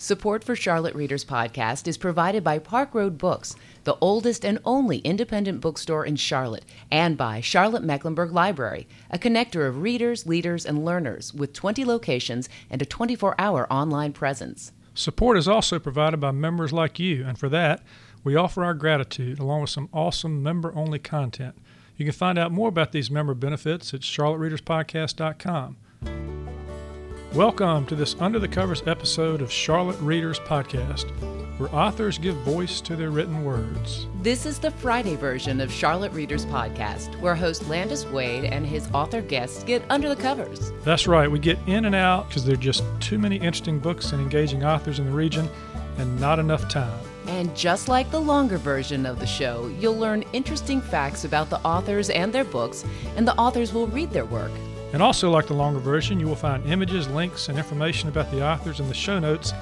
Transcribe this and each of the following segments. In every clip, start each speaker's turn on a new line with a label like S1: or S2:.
S1: Support for Charlotte Readers Podcast is provided by Park Road Books, the oldest and only independent bookstore in Charlotte, and by Charlotte Mecklenburg Library, a connector of readers, leaders, and learners with 20 locations and a 24 hour online presence.
S2: Support is also provided by members like you, and for that, we offer our gratitude along with some awesome member only content. You can find out more about these member benefits at charlottereaderspodcast.com. Welcome to this Under the Covers episode of Charlotte Readers Podcast, where authors give voice to their written words.
S1: This is the Friday version of Charlotte Readers Podcast, where host Landis Wade and his author guests get under the covers.
S2: That's right, we get in and out because there are just too many interesting books and engaging authors in the region and not enough time.
S1: And just like the longer version of the show, you'll learn interesting facts about the authors and their books, and the authors will read their work.
S2: And also, like the longer version, you will find images, links, and information about the authors in the show notes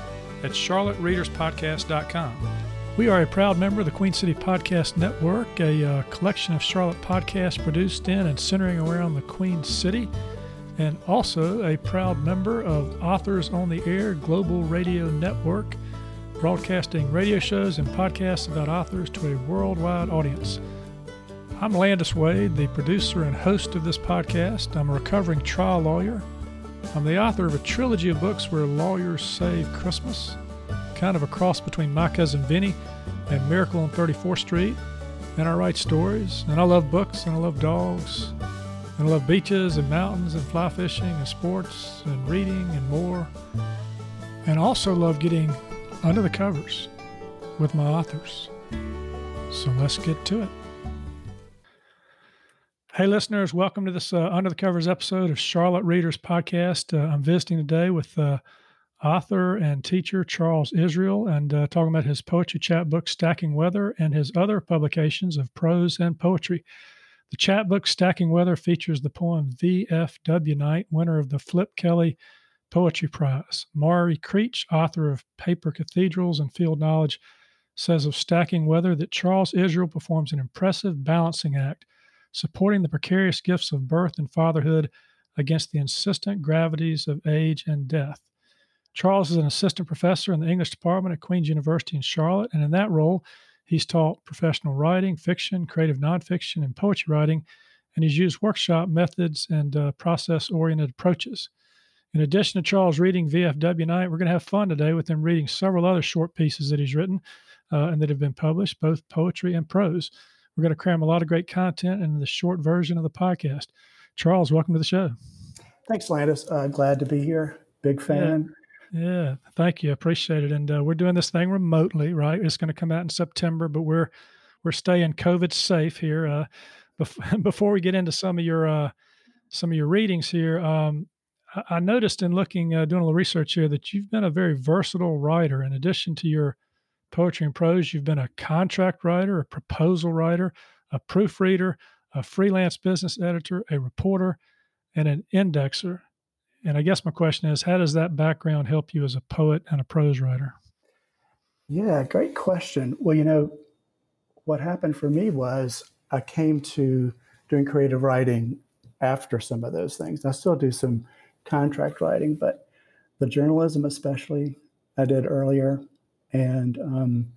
S2: at charlottereaderspodcast.com. We are a proud member of the Queen City Podcast Network, a uh, collection of Charlotte podcasts produced in and centering around the Queen City, and also a proud member of Authors on the Air Global Radio Network, broadcasting radio shows and podcasts about authors to a worldwide audience. I'm Landis Wade, the producer and host of this podcast. I'm a recovering trial lawyer. I'm the author of a trilogy of books where lawyers save Christmas, kind of a cross between My Cousin Vinny and Miracle on 34th Street. And I write stories, and I love books, and I love dogs, and I love beaches and mountains and fly fishing and sports and reading and more. And I also love getting under the covers with my authors. So let's get to it. Hey, listeners, welcome to this uh, Under the Covers episode of Charlotte Readers Podcast. Uh, I'm visiting today with uh, author and teacher Charles Israel and uh, talking about his poetry chapbook, Stacking Weather, and his other publications of prose and poetry. The chapbook, Stacking Weather, features the poem VFW Night, winner of the Flip Kelly Poetry Prize. Morri Creech, author of Paper Cathedrals and Field Knowledge, says of Stacking Weather that Charles Israel performs an impressive balancing act supporting the precarious gifts of birth and fatherhood against the insistent gravities of age and death. Charles is an assistant professor in the English department at Queen's University in Charlotte, and in that role, he's taught professional writing, fiction, creative nonfiction, and poetry writing, and he's used workshop methods and uh, process oriented approaches. In addition to Charles reading VFW Night, we're going to have fun today with him reading several other short pieces that he's written uh, and that have been published, both poetry and prose. We're going to cram a lot of great content in the short version of the podcast. Charles, welcome to the show.
S3: Thanks, Landis. Uh, glad to be here. Big fan.
S2: Yeah, yeah thank you. Appreciate it. And uh, we're doing this thing remotely, right? It's going to come out in September, but we're we're staying COVID safe here. Uh, bef- before we get into some of your uh, some of your readings here, um, I-, I noticed in looking uh, doing a little research here that you've been a very versatile writer. In addition to your poetry and prose. You've been a contract writer, a proposal writer, a proofreader, a freelance business editor, a reporter, and an indexer. And I guess my question is how does that background help you as a poet and a prose writer?
S3: Yeah, great question. Well, you know, what happened for me was I came to doing creative writing after some of those things. I still do some contract writing, but the journalism, especially, I did earlier and um,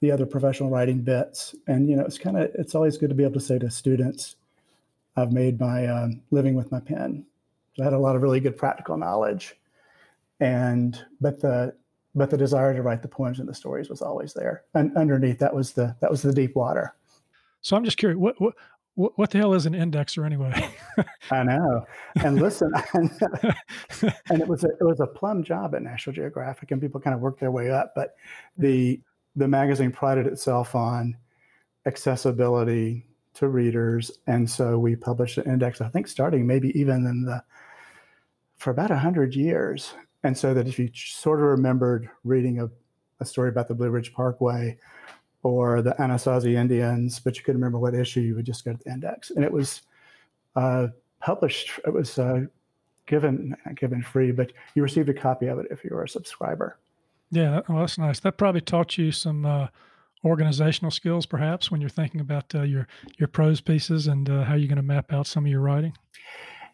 S3: the other professional writing bits. And you know, it's kind of it's always good to be able to say to students, "I've made my um, living with my pen." So I had a lot of really good practical knowledge, and but the but the desire to write the poems and the stories was always there. And underneath that was the that was the deep water.
S2: So I'm just curious, what what what, what the hell is an indexer anyway?
S3: I know. And listen, and, it was a it was a plum job at National Geographic, and people kind of worked their way up. But the the magazine prided itself on accessibility to readers, and so we published an index. I think starting maybe even in the for about a hundred years, and so that if you sort of remembered reading a, a story about the Blue Ridge Parkway or the Anasazi Indians, but you couldn't remember what issue, you would just go to the index. And it was uh, published, it was uh, given, given free, but you received a copy of it if you were a subscriber.
S2: Yeah, well, that's nice. That probably taught you some uh, organizational skills, perhaps, when you're thinking about uh, your your prose pieces and uh, how you're going to map out some of your writing.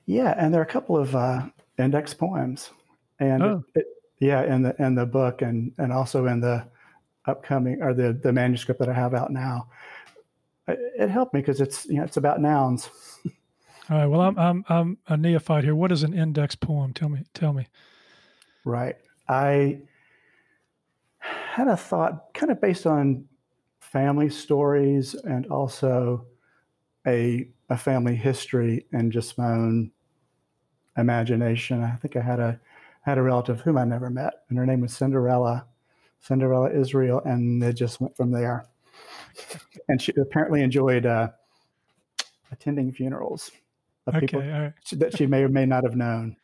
S3: Yeah, and there are a couple of uh, index poems, and
S2: oh.
S3: it, Yeah, in the in the book and and also in the upcoming or the the manuscript that I have out now. It, it helped me because it's you know it's about nouns.
S2: All right. Well, I'm I'm I'm a neophyte here. What is an index poem? Tell me. Tell me.
S3: Right. I had a thought kind of based on family stories and also a a family history and just my own imagination. I think I had a had a relative whom I never met, and her name was Cinderella, Cinderella Israel, and it just went from there. And she apparently enjoyed uh, attending funerals of
S2: Okay.
S3: people
S2: right.
S3: that she may or may not have known.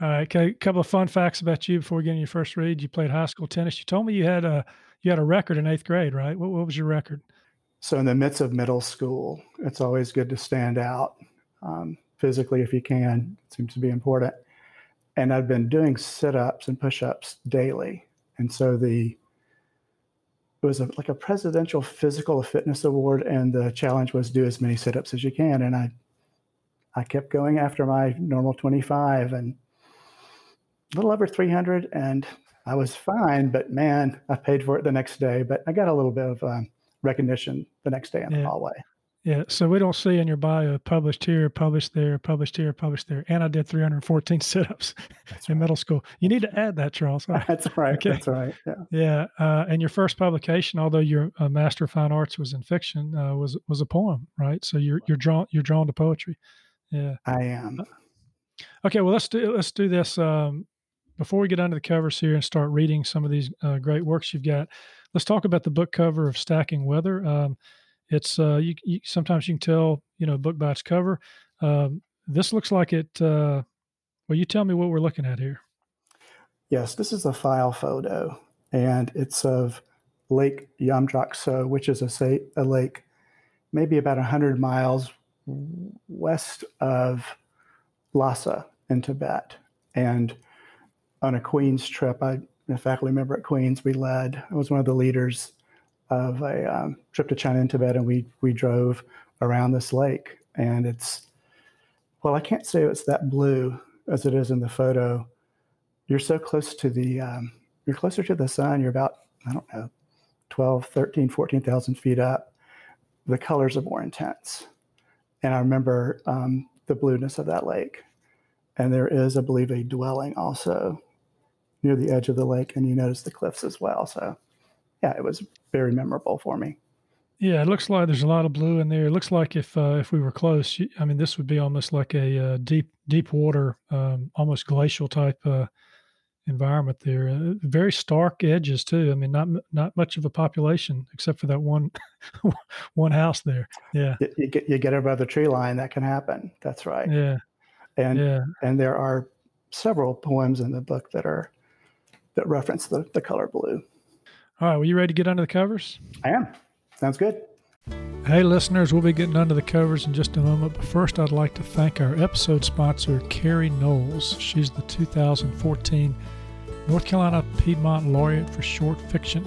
S2: All right. Okay. A couple of fun facts about you before getting your first read. You played high school tennis. You told me you had a you had a record in eighth grade, right? What, what was your record?
S3: So, in the midst of middle school, it's always good to stand out um, physically if you can. It seems to be important. And I've been doing sit ups and push ups daily. And so, the it was a, like a presidential physical fitness award, and the challenge was do as many sit ups as you can. And I, I kept going after my normal 25 and a little over 300, and I was fine. But man, I paid for it the next day. But I got a little bit of um, recognition the next day in the hallway.
S2: Yeah. So we don't see in your bio published here, published there, published here, published there. And I did 314 sit-ups
S3: That's
S2: in middle school. You need to add that, Charles. Right.
S3: That's right.
S2: Okay.
S3: That's right. Yeah.
S2: Yeah. Uh, and your first publication, although your uh, Master of Fine Arts was in fiction, uh, was was a poem, right? So you're you're drawn you're drawn to poetry. Yeah.
S3: I am.
S2: Okay, well let's do let's do this. Um, before we get under the covers here and start reading some of these uh, great works you've got, let's talk about the book cover of Stacking Weather. Um, it's uh, you, you sometimes you can tell you know book by its cover. Um, this looks like it. Uh, well, you tell me what we're looking at here.
S3: Yes, this is a file photo, and it's of Lake Yamdrok which is a, sa- a lake maybe about 100 miles west of Lhasa in Tibet. And on a Queen's trip, I, a faculty member at Queen's, we led, I was one of the leaders of a um, trip to China and Tibet, and we, we drove around this lake. And it's, well, I can't say it's that blue as it is in the photo. You're so close to the, um, you're closer to the sun. You're about, I don't know, 12, 13, 14,000 feet up. The colors are more intense. And I remember um, the blueness of that lake. And there is, I believe, a dwelling also near the edge of the lake, and you notice the cliffs as well. So, yeah, it was very memorable for me.
S2: Yeah, it looks like there's a lot of blue in there. It looks like if uh, if we were close, I mean, this would be almost like a uh, deep deep water, um, almost glacial type uh, environment there. Uh, very stark edges too. I mean, not not much of a population except for that one one house there. Yeah,
S3: You, you get you get above the tree line, that can happen. That's right.
S2: yeah,
S3: And
S2: yeah.
S3: and there are several poems in the book that are that reference the, the color blue.
S2: All right, well, you ready to get under the covers?
S3: I am. Sounds good.
S2: Hey, listeners, we'll be getting under the covers in just a moment, but first I'd like to thank our episode sponsor, Carrie Knowles. She's the 2014 North Carolina Piedmont Laureate for Short Fiction.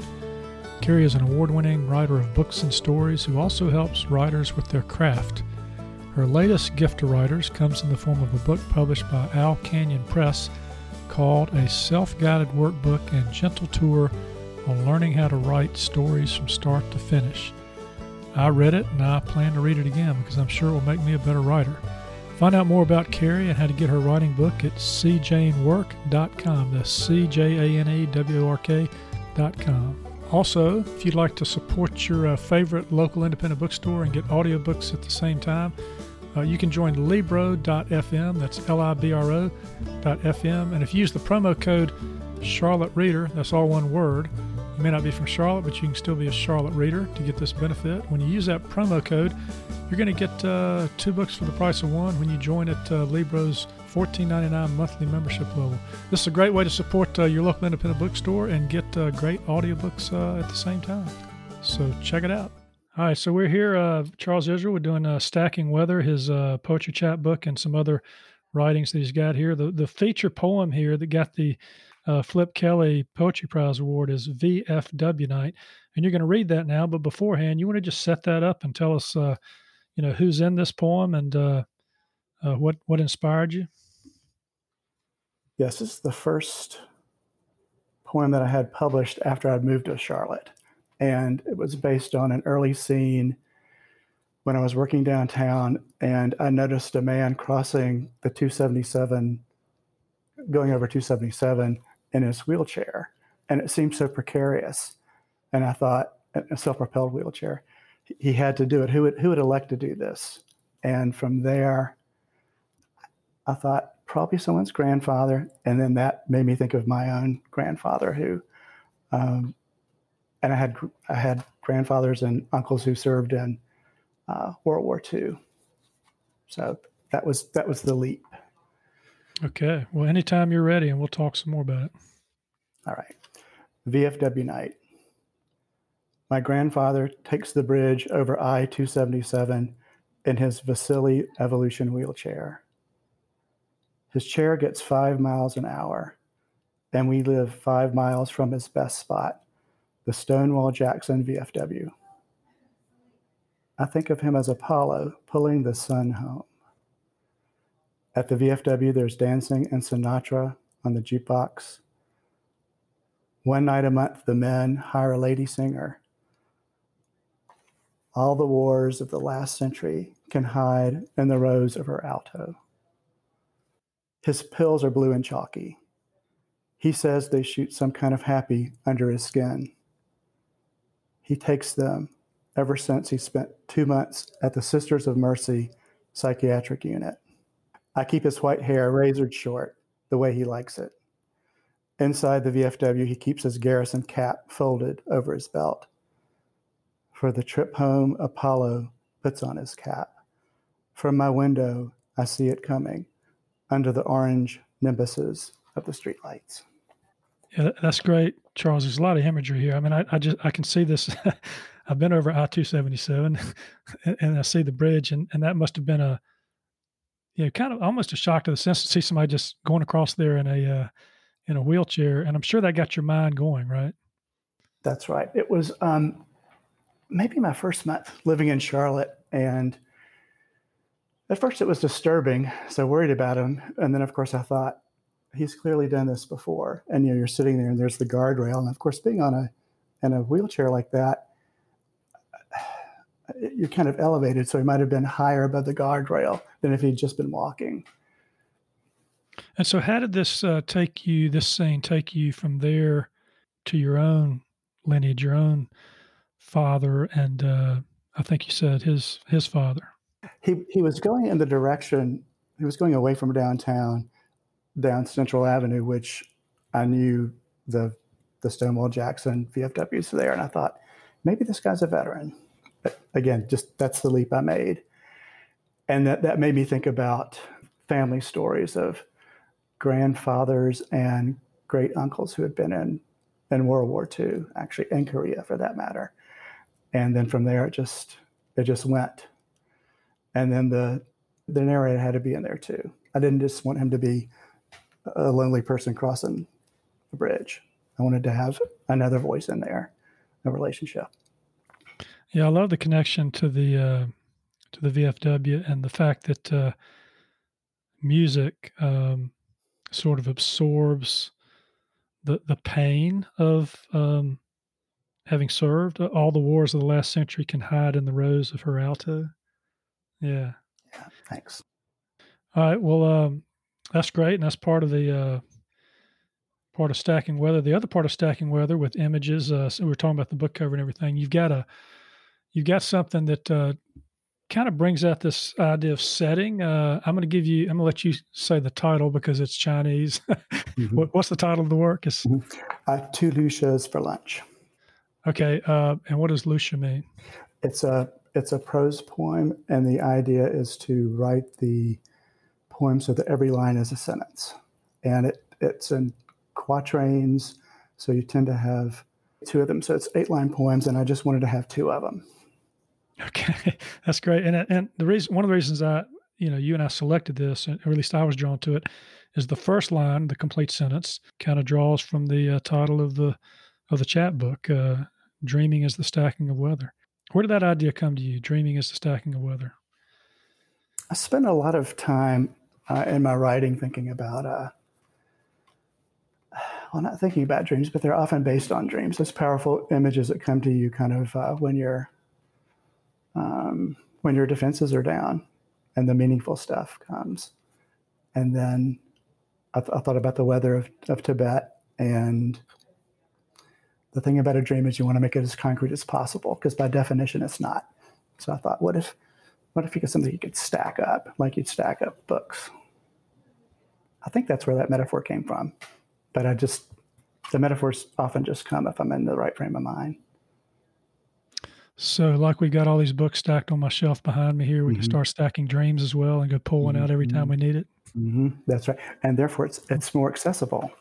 S2: Carrie is an award winning writer of books and stories who also helps writers with their craft. Her latest gift to writers comes in the form of a book published by Owl Canyon Press called A Self Guided Workbook and Gentle Tour on Learning How to Write Stories from Start to Finish. I read it and I plan to read it again because I'm sure it will make me a better writer. Find out more about Carrie and how to get her writing book at cjanework.com. That's C J A N E W R K.com. Also, if you'd like to support your uh, favorite local independent bookstore and get audiobooks at the same time, uh, you can join Libro.fm. That's L I B R O.fm. And if you use the promo code Charlotte Reader, that's all one word, you may not be from Charlotte, but you can still be a Charlotte reader to get this benefit. When you use that promo code, you're going to get uh, two books for the price of one when you join at uh, Libro's $14.99 monthly membership level. This is a great way to support uh, your local independent bookstore and get uh, great audiobooks uh, at the same time. So check it out. All right, so we're here, uh, Charles Israel. We're doing Stacking Weather, his poetry chapbook, and some other writings that he's got here. The the feature poem here that got the uh, Flip Kelly Poetry Prize Award is VFW Night, and you're going to read that now. But beforehand, you want to just set that up and tell us, uh, you know, who's in this poem and uh, uh, what what inspired you.
S3: Yes, this is the first poem that I had published after I'd moved to Charlotte. And it was based on an early scene when I was working downtown and I noticed a man crossing the 277, going over 277 in his wheelchair. And it seemed so precarious. And I thought, a self propelled wheelchair, he had to do it. Who would, who would elect to do this? And from there, I thought probably someone's grandfather. And then that made me think of my own grandfather who, um, and I had, I had grandfathers and uncles who served in uh, World War II. So that was that was the leap.
S2: Okay. Well, anytime you're ready, and we'll talk some more about it.
S3: All right. VFW night. My grandfather takes the bridge over I 277 in his Vasily Evolution wheelchair. His chair gets five miles an hour, and we live five miles from his best spot, the Stonewall Jackson VFW. I think of him as Apollo pulling the sun home. At the VFW, there's dancing and Sinatra on the jukebox. One night a month, the men hire a lady singer. All the wars of the last century can hide in the rose of her alto. His pills are blue and chalky. He says they shoot some kind of happy under his skin. He takes them ever since he spent two months at the Sisters of Mercy psychiatric unit. I keep his white hair razored short the way he likes it. Inside the VFW, he keeps his garrison cap folded over his belt. For the trip home, Apollo puts on his cap. From my window, I see it coming under the orange nimbuses of the streetlights.
S2: Yeah, that's great, Charles. There's a lot of imagery here. I mean, I, I just I can see this I've been over I two seventy seven, and I see the bridge, and and that must have been a, you know, kind of almost a shock to the sense to see somebody just going across there in a uh, in a wheelchair, and I'm sure that got your mind going, right?
S3: That's right. It was um, maybe my first month living in Charlotte, and at first it was disturbing, so worried about him, and then of course I thought he's clearly done this before, and you know you're sitting there and there's the guardrail, and of course being on a in a wheelchair like that you're kind of elevated, so he might have been higher above the guardrail than if he'd just been walking.
S2: And so, how did this uh, take you? This scene take you from there to your own lineage, your own father, and uh, I think you said his his father.
S3: He he was going in the direction. He was going away from downtown, down Central Avenue, which I knew the the Stonewall Jackson VFWs there, and I thought maybe this guy's a veteran again, just that's the leap I made. And that, that made me think about family stories of grandfathers and great uncles who had been in, in World War II, actually in Korea for that matter. And then from there, it just it just went. And then the the narrator had to be in there too. I didn't just want him to be a lonely person crossing a bridge. I wanted to have another voice in there, a relationship.
S2: Yeah, I love the connection to the uh, to the VFW and the fact that uh, music um, sort of absorbs the the pain of um, having served. All the wars of the last century can hide in the rose of her alto. Yeah.
S3: Yeah. Thanks.
S2: All right. Well, um, that's great, and that's part of the uh, part of stacking weather. The other part of stacking weather with images. Uh, so we are talking about the book cover and everything. You've got a you've got something that uh, kind of brings out this idea of setting. Uh, I'm going to give you, I'm going to let you say the title because it's Chinese. mm-hmm. what, what's the title of the work? It's
S3: mm-hmm. uh, Two Lucias for Lunch.
S2: Okay. Uh, and what does Lucia mean?
S3: It's a, it's a prose poem, and the idea is to write the poem so that every line is a sentence. And it, it's in quatrains, so you tend to have two of them. So it's eight line poems, and I just wanted to have two of them.
S2: Okay, that's great. And and the reason one of the reasons I you know you and I selected this, or at least I was drawn to it, is the first line, the complete sentence, kind of draws from the uh, title of the of the chapbook. Uh, Dreaming is the stacking of weather. Where did that idea come to you? Dreaming is the stacking of weather.
S3: I spent a lot of time uh, in my writing thinking about uh, well, not thinking about dreams, but they're often based on dreams. Those powerful images that come to you kind of uh, when your um, when your defenses are down, and the meaningful stuff comes. And then I, th- I thought about the weather of, of Tibet, and the thing about a dream is you want to make it as concrete as possible because by definition it's not. So I thought, what if, what if you get something you could stack up, like you'd stack up books? I think that's where that metaphor came from. But I just, the metaphors often just come if I'm in the right frame of mind.
S2: So, like we've got all these books stacked on my shelf behind me here, we mm-hmm. can start stacking dreams as well and go pull one mm-hmm. out every time we need it.
S3: Mm-hmm. That's right, and therefore it's it's more accessible.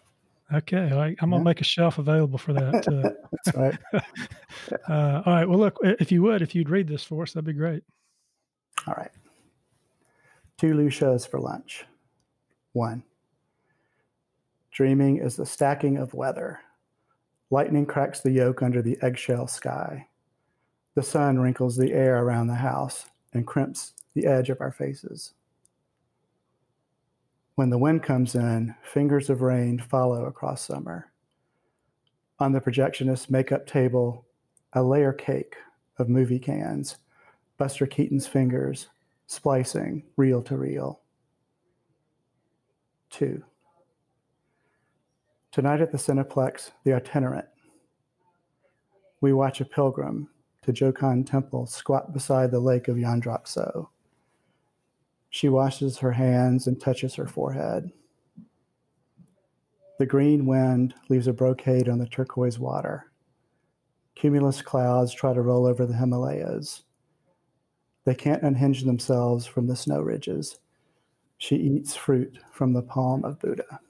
S2: Okay, I, am gonna make a shelf available for that. Uh,
S3: That's right.
S2: uh, all right. Well, look, if you would, if you'd read this for us, that'd be great.
S3: All right. Two Lucias for lunch. One. Dreaming is the stacking of weather. Lightning cracks the yolk under the eggshell sky. The sun wrinkles the air around the house and crimps the edge of our faces. When the wind comes in, fingers of rain follow across summer. On the projectionist's makeup table, a layer cake of movie cans, Buster Keaton's fingers splicing reel to reel. Two. Tonight at the Cineplex, The Itinerant, we watch a pilgrim to Jokhang Temple squat beside the lake of Yangdrakso. She washes her hands and touches her forehead. The green wind leaves a brocade on the turquoise water. Cumulus clouds try to roll over the Himalayas. They can't unhinge themselves from the snow ridges. She eats fruit from the palm of Buddha.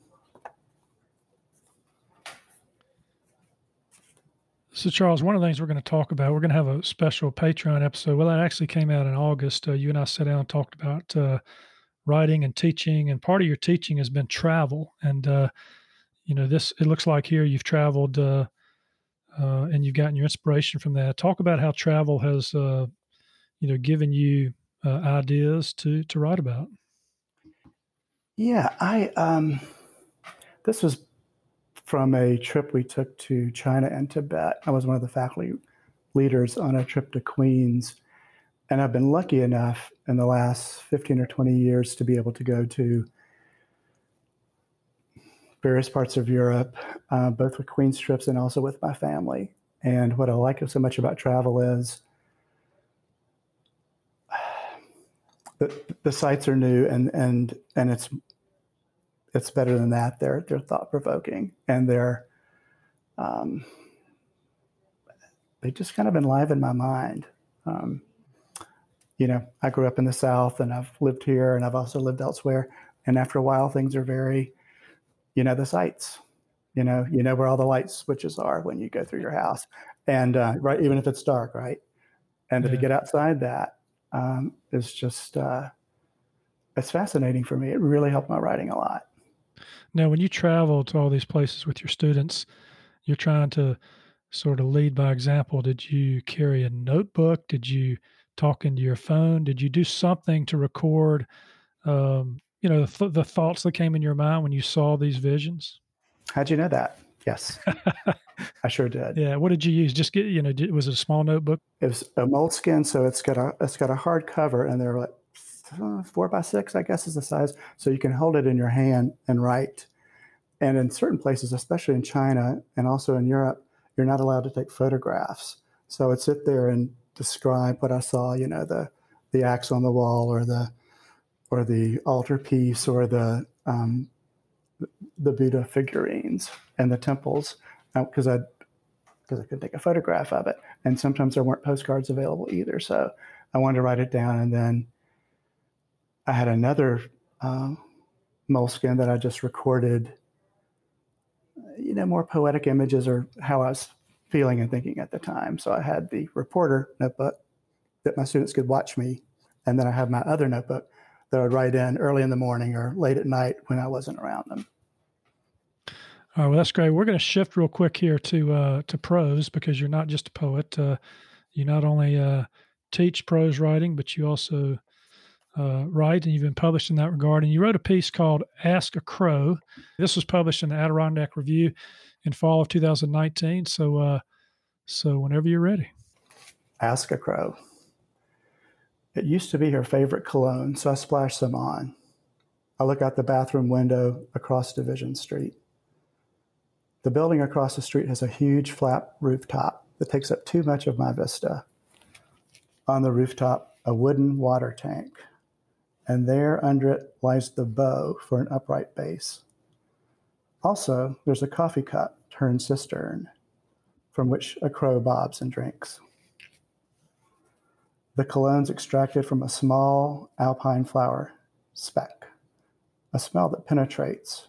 S2: So, Charles, one of the things we're going to talk about, we're going to have a special Patreon episode. Well, that actually came out in August. Uh, you and I sat down and talked about uh, writing and teaching, and part of your teaching has been travel. And uh, you know, this it looks like here you've traveled uh, uh, and you've gotten your inspiration from that. Talk about how travel has, uh, you know, given you ideas to to write about.
S3: Yeah, I um, this was from a trip we took to China and Tibet. I was one of the faculty leaders on a trip to Queens. And I've been lucky enough in the last 15 or 20 years to be able to go to various parts of Europe, uh, both with Queen's trips and also with my family. And what I like so much about travel is the, the sites are new and, and, and it's it's better than that. They're they're thought provoking and they're um, they just kind of enliven my mind. Um, you know, I grew up in the South and I've lived here and I've also lived elsewhere. And after a while, things are very, you know, the sights. You know, you know where all the light switches are when you go through your house, and uh, right, even if it's dark, right. And yeah. to get outside that um, is just uh, it's fascinating for me. It really helped my writing a lot.
S2: Now, when you travel to all these places with your students, you're trying to sort of lead by example. Did you carry a notebook? Did you talk into your phone? Did you do something to record, um, you know, the, th- the thoughts that came in your mind when you saw these visions?
S3: How'd you know that? Yes, I sure did.
S2: Yeah. What did you use? Just get, you know, did, was it a small notebook?
S3: It was a Moleskine, so it's got a it's got a hard cover, and they're like uh, four by six, I guess is the size. So you can hold it in your hand and write. And in certain places, especially in China and also in Europe, you're not allowed to take photographs. So I'd sit there and describe what I saw, you know, the the axe on the wall or the or the altarpiece or the um, the Buddha figurines and the temples because I because I couldn't take a photograph of it. And sometimes there weren't postcards available either. So I wanted to write it down and then I had another uh, Moleskine that I just recorded, you know, more poetic images or how I was feeling and thinking at the time. So I had the reporter notebook that my students could watch me. And then I have my other notebook that I'd write in early in the morning or late at night when I wasn't around them.
S2: All right, well, that's great. We're going to shift real quick here to uh, to prose because you're not just a poet. Uh, you not only uh, teach prose writing, but you also uh, write, and you've been published in that regard. And you wrote a piece called "Ask a Crow." This was published in the Adirondack Review in fall of 2019. So, uh, so whenever you're ready,
S3: ask a crow. It used to be her favorite cologne, so I splashed some on. I look out the bathroom window across Division Street. The building across the street has a huge flat rooftop that takes up too much of my vista. On the rooftop, a wooden water tank, and there under it lies the bow for an upright bass. Also, there's a coffee cup turned cistern from which a crow bobs and drinks. The cologne's extracted from a small alpine flower, speck, a smell that penetrates.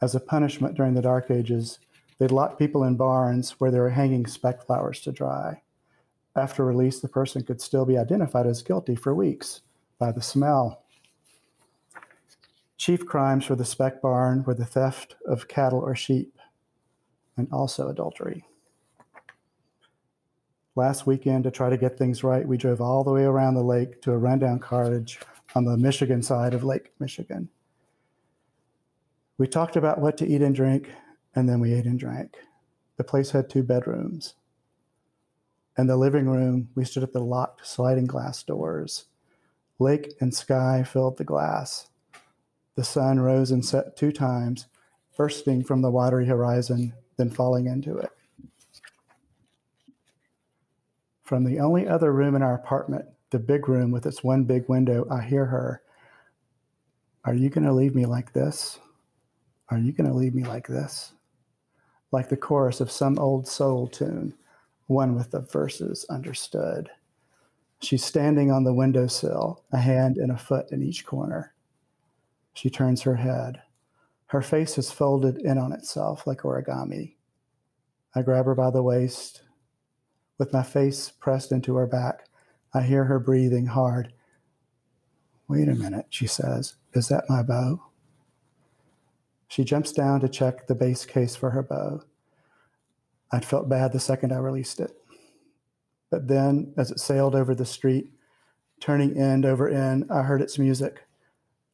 S3: As a punishment during the Dark Ages, they'd lock people in barns where they were hanging speck flowers to dry. After release, the person could still be identified as guilty for weeks by the smell. Chief crimes for the speck barn were the theft of cattle or sheep, and also adultery. Last weekend, to try to get things right, we drove all the way around the lake to a rundown cottage on the Michigan side of Lake Michigan. We talked about what to eat and drink, and then we ate and drank. The place had two bedrooms. In the living room, we stood at the locked sliding glass doors. Lake and sky filled the glass. The sun rose and set two times, bursting from the watery horizon, then falling into it. From the only other room in our apartment, the big room with its one big window, I hear her. Are you going to leave me like this? Are you going to leave me like this? Like the chorus of some old soul tune, one with the verses understood. She's standing on the windowsill, a hand and a foot in each corner. She turns her head. Her face is folded in on itself like origami. I grab her by the waist, with my face pressed into her back, I hear her breathing hard. Wait a minute, she says. Is that my bow? She jumps down to check the bass case for her bow. I'd felt bad the second I released it. But then, as it sailed over the street, turning end over end, I heard its music,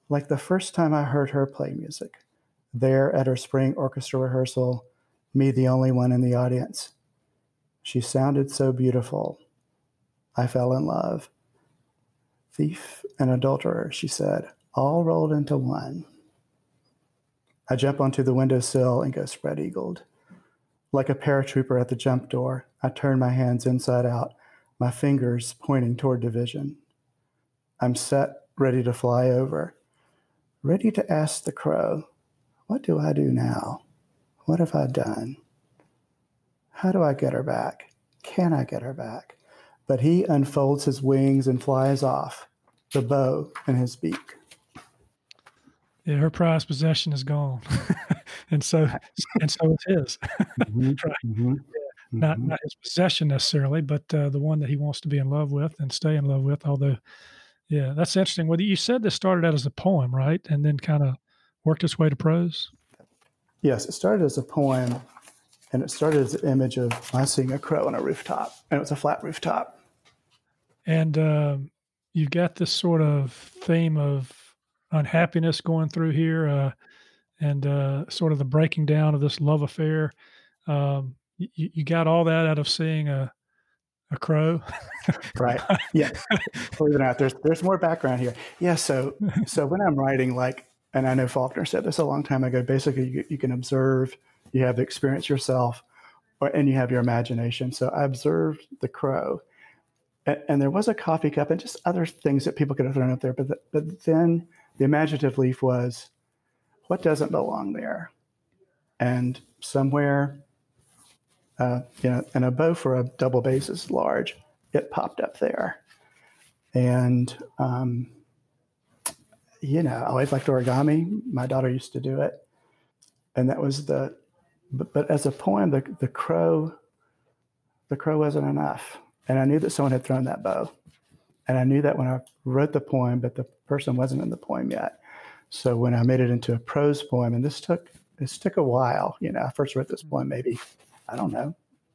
S3: like the first time I heard her play music, there at her spring orchestra rehearsal, me the only one in the audience. She sounded so beautiful. I fell in love. Thief and adulterer, she said, all rolled into one. I jump onto the windowsill and go spread eagled. Like a paratrooper at the jump door, I turn my hands inside out, my fingers pointing toward division. I'm set, ready to fly over, ready to ask the crow, What do I do now? What have I done? How do I get her back? Can I get her back? But he unfolds his wings and flies off, the bow in his beak.
S2: Yeah, her prized possession is gone, and so and so it's his. mm-hmm, right. mm-hmm, not mm-hmm. not his possession necessarily, but uh, the one that he wants to be in love with and stay in love with. Although, yeah, that's interesting. Well, you said this started out as a poem, right, and then kind of worked its way to prose.
S3: Yes, it started as a poem, and it started as an image of I seeing a crow on a rooftop, and it was a flat rooftop.
S2: And um, you got this sort of theme of unhappiness going through here, uh, and uh, sort of the breaking down of this love affair. Um, you, you got all that out of seeing a a crow,
S3: right? Yeah, believe it or not, there's there's more background here. Yeah, so so when I'm writing, like, and I know Faulkner said this a long time ago. Basically, you, you can observe you have the experience yourself, or, and you have your imagination. So I observed the crow, and, and, there was a coffee cup and just other things that people could have thrown up there. But the, but then the imaginative leaf was, what doesn't belong there, and somewhere, uh, you know, and a bow for a double bass is large. It popped up there, and um, you know, I always liked origami. My daughter used to do it, and that was the but, but as a poem, the, the crow, the crow wasn't enough. And I knew that someone had thrown that bow. And I knew that when I wrote the poem, but the person wasn't in the poem yet. So when I made it into a prose poem, and this took this took a while, you know, I first wrote this poem maybe, I don't know,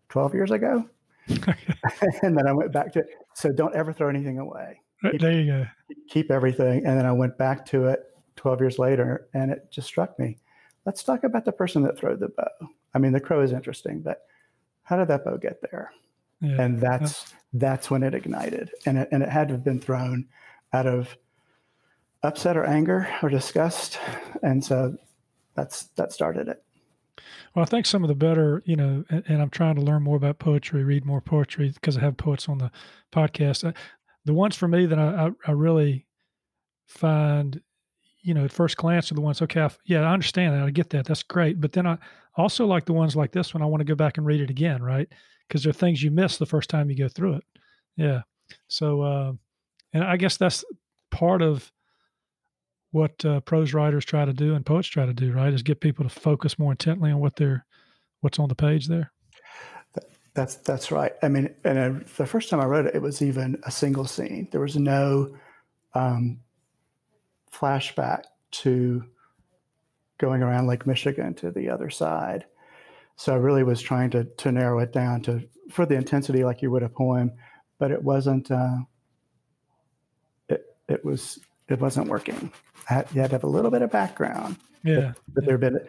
S3: 12 years ago. and then I went back to it. So don't ever throw anything away.
S2: keep, there you go.
S3: Keep everything. And then I went back to it 12 years later and it just struck me. Let's talk about the person that threw the bow. I mean, the crow is interesting, but how did that bow get there? Yeah. And that's yeah. that's when it ignited. And it, and it had to have been thrown out of upset or anger or disgust. And so that's that started it.
S2: Well, I think some of the better, you know, and, and I'm trying to learn more about poetry, read more poetry because I have poets on the podcast. Uh, the ones for me that I, I, I really find, you know, at first glance are the ones, okay, I, yeah, I understand that. I get that. That's great. But then I also like the ones like this one. I want to go back and read it again, right? Because there are things you miss the first time you go through it. Yeah. So, uh, and I guess that's part of what uh, prose writers try to do and poets try to do, right? Is get people to focus more intently on what they're, what's on the page there.
S3: That's that's right. I mean, and uh, the first time I wrote it, it was even a single scene. There was no um, flashback to going around Lake Michigan to the other side. So I really was trying to to narrow it down to for the intensity, like you would a poem, but it wasn't. Uh, it it was it wasn't working. you had to have a little bit of background.
S2: Yeah.
S3: But, there had been,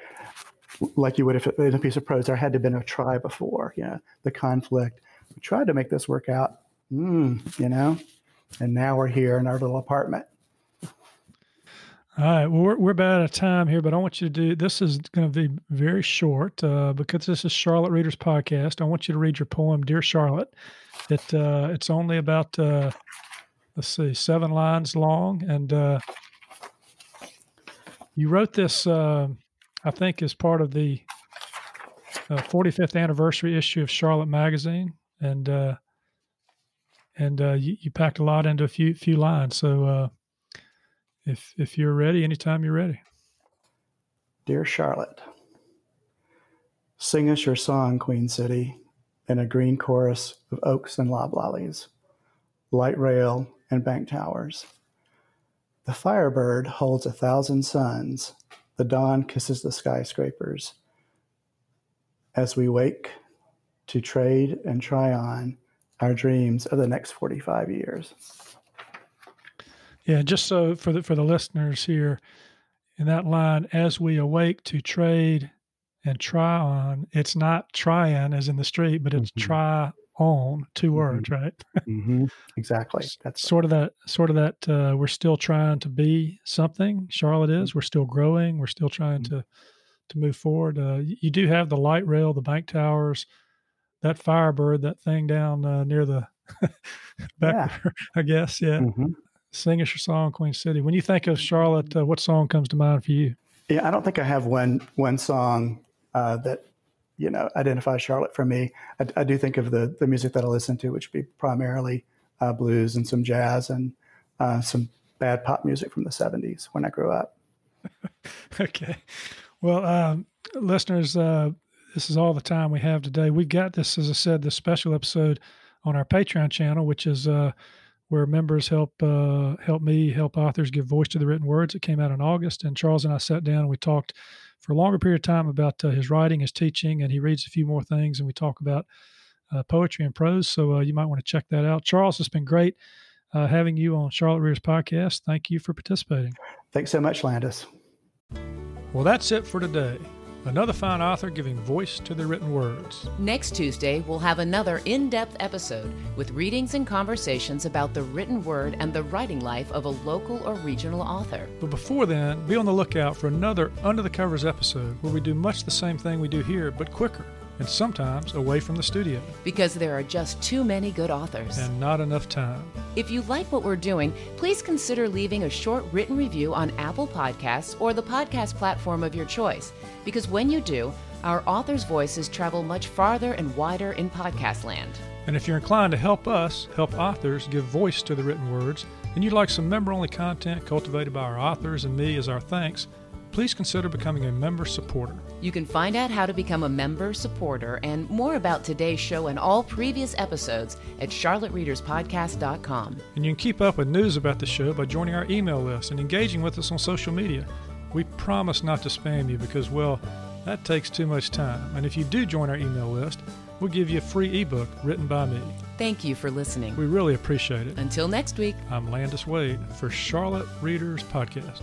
S3: like you would if in a piece of prose, there had to have been a try before, you know, the conflict. We tried to make this work out, mm, you know, and now we're here in our little apartment.
S2: All right. Well, we're, we're about out of time here, but I want you to do this is going to be very short uh, because this is Charlotte Readers Podcast. I want you to read your poem, Dear Charlotte. It uh, it's only about uh, let's see, seven lines long. And uh, you wrote this, uh, I think, as part of the uh, 45th anniversary issue of Charlotte Magazine, and uh, and uh, you, you, packed a lot into a few few lines. So, uh, if if you're ready, anytime you're ready.
S3: Dear Charlotte, sing us your song, Queen City, in a green chorus of oaks and loblollies, light rail and bank towers. The firebird holds a thousand suns. The dawn kisses the skyscrapers. As we wake to trade and try on our dreams of the next 45 years.
S2: Yeah, just so for the for the listeners here, in that line, as we awake to trade and try on, it's not trying as in the street, but it's mm-hmm. try on 2 mm-hmm. words, right?
S3: mm-hmm. Exactly.
S2: That's sort of that. Sort of that. Uh, we're still trying to be something. Charlotte is. Mm-hmm. We're still growing. We're still trying mm-hmm. to to move forward. Uh, you do have the light rail, the bank towers, that Firebird, that thing down uh, near the back. Yeah. I guess. Yeah. Mm-hmm. Sing us your song, Queen City. When you think of Charlotte, uh, what song comes to mind for you?
S3: Yeah, I don't think I have one one song uh, that you know, identify Charlotte for me. I, I, do think of the the music that I listen to, which would be primarily uh, blues and some jazz and uh, some bad pop music from the '70s when I grew up.
S2: okay, well, um, listeners, uh, this is all the time we have today. We've got this, as I said, this special episode on our Patreon channel, which is uh, where members help uh, help me help authors give voice to the written words. It came out in August, and Charles and I sat down and we talked for a longer period of time about uh, his writing, his teaching, and he reads a few more things, and we talk about uh, poetry and prose. So uh, you might want to check that out. Charles, it's been great uh, having you on Charlotte Readers Podcast. Thank you for participating.
S3: Thanks so much, Landis.
S2: Well, that's it for today. Another fine author giving voice to the written words.
S1: Next Tuesday, we'll have another in depth episode with readings and conversations about the written word and the writing life of a local or regional author.
S2: But before then, be on the lookout for another Under the Covers episode where we do much the same thing we do here, but quicker and sometimes away from the studio.
S1: Because there are just too many good authors.
S2: And not enough time.
S1: If you like what we're doing, please consider leaving a short written review on Apple Podcasts or the podcast platform of your choice. Because when you do, our authors' voices travel much farther and wider in podcast land.
S2: And if you're inclined to help us help authors give voice to the written words, and you'd like some member only content cultivated by our authors and me as our thanks, please consider becoming a member supporter.
S1: You can find out how to become a member supporter and more about today's show and all previous episodes at charlottereaderspodcast.com.
S2: And you can keep up with news about the show by joining our email list and engaging with us on social media. We promise not to spam you because, well, that takes too much time. And if you do join our email list, we'll give you a free ebook written by me.
S1: Thank you for listening.
S2: We really appreciate it.
S1: Until next week,
S2: I'm Landis Wade for Charlotte Readers Podcast.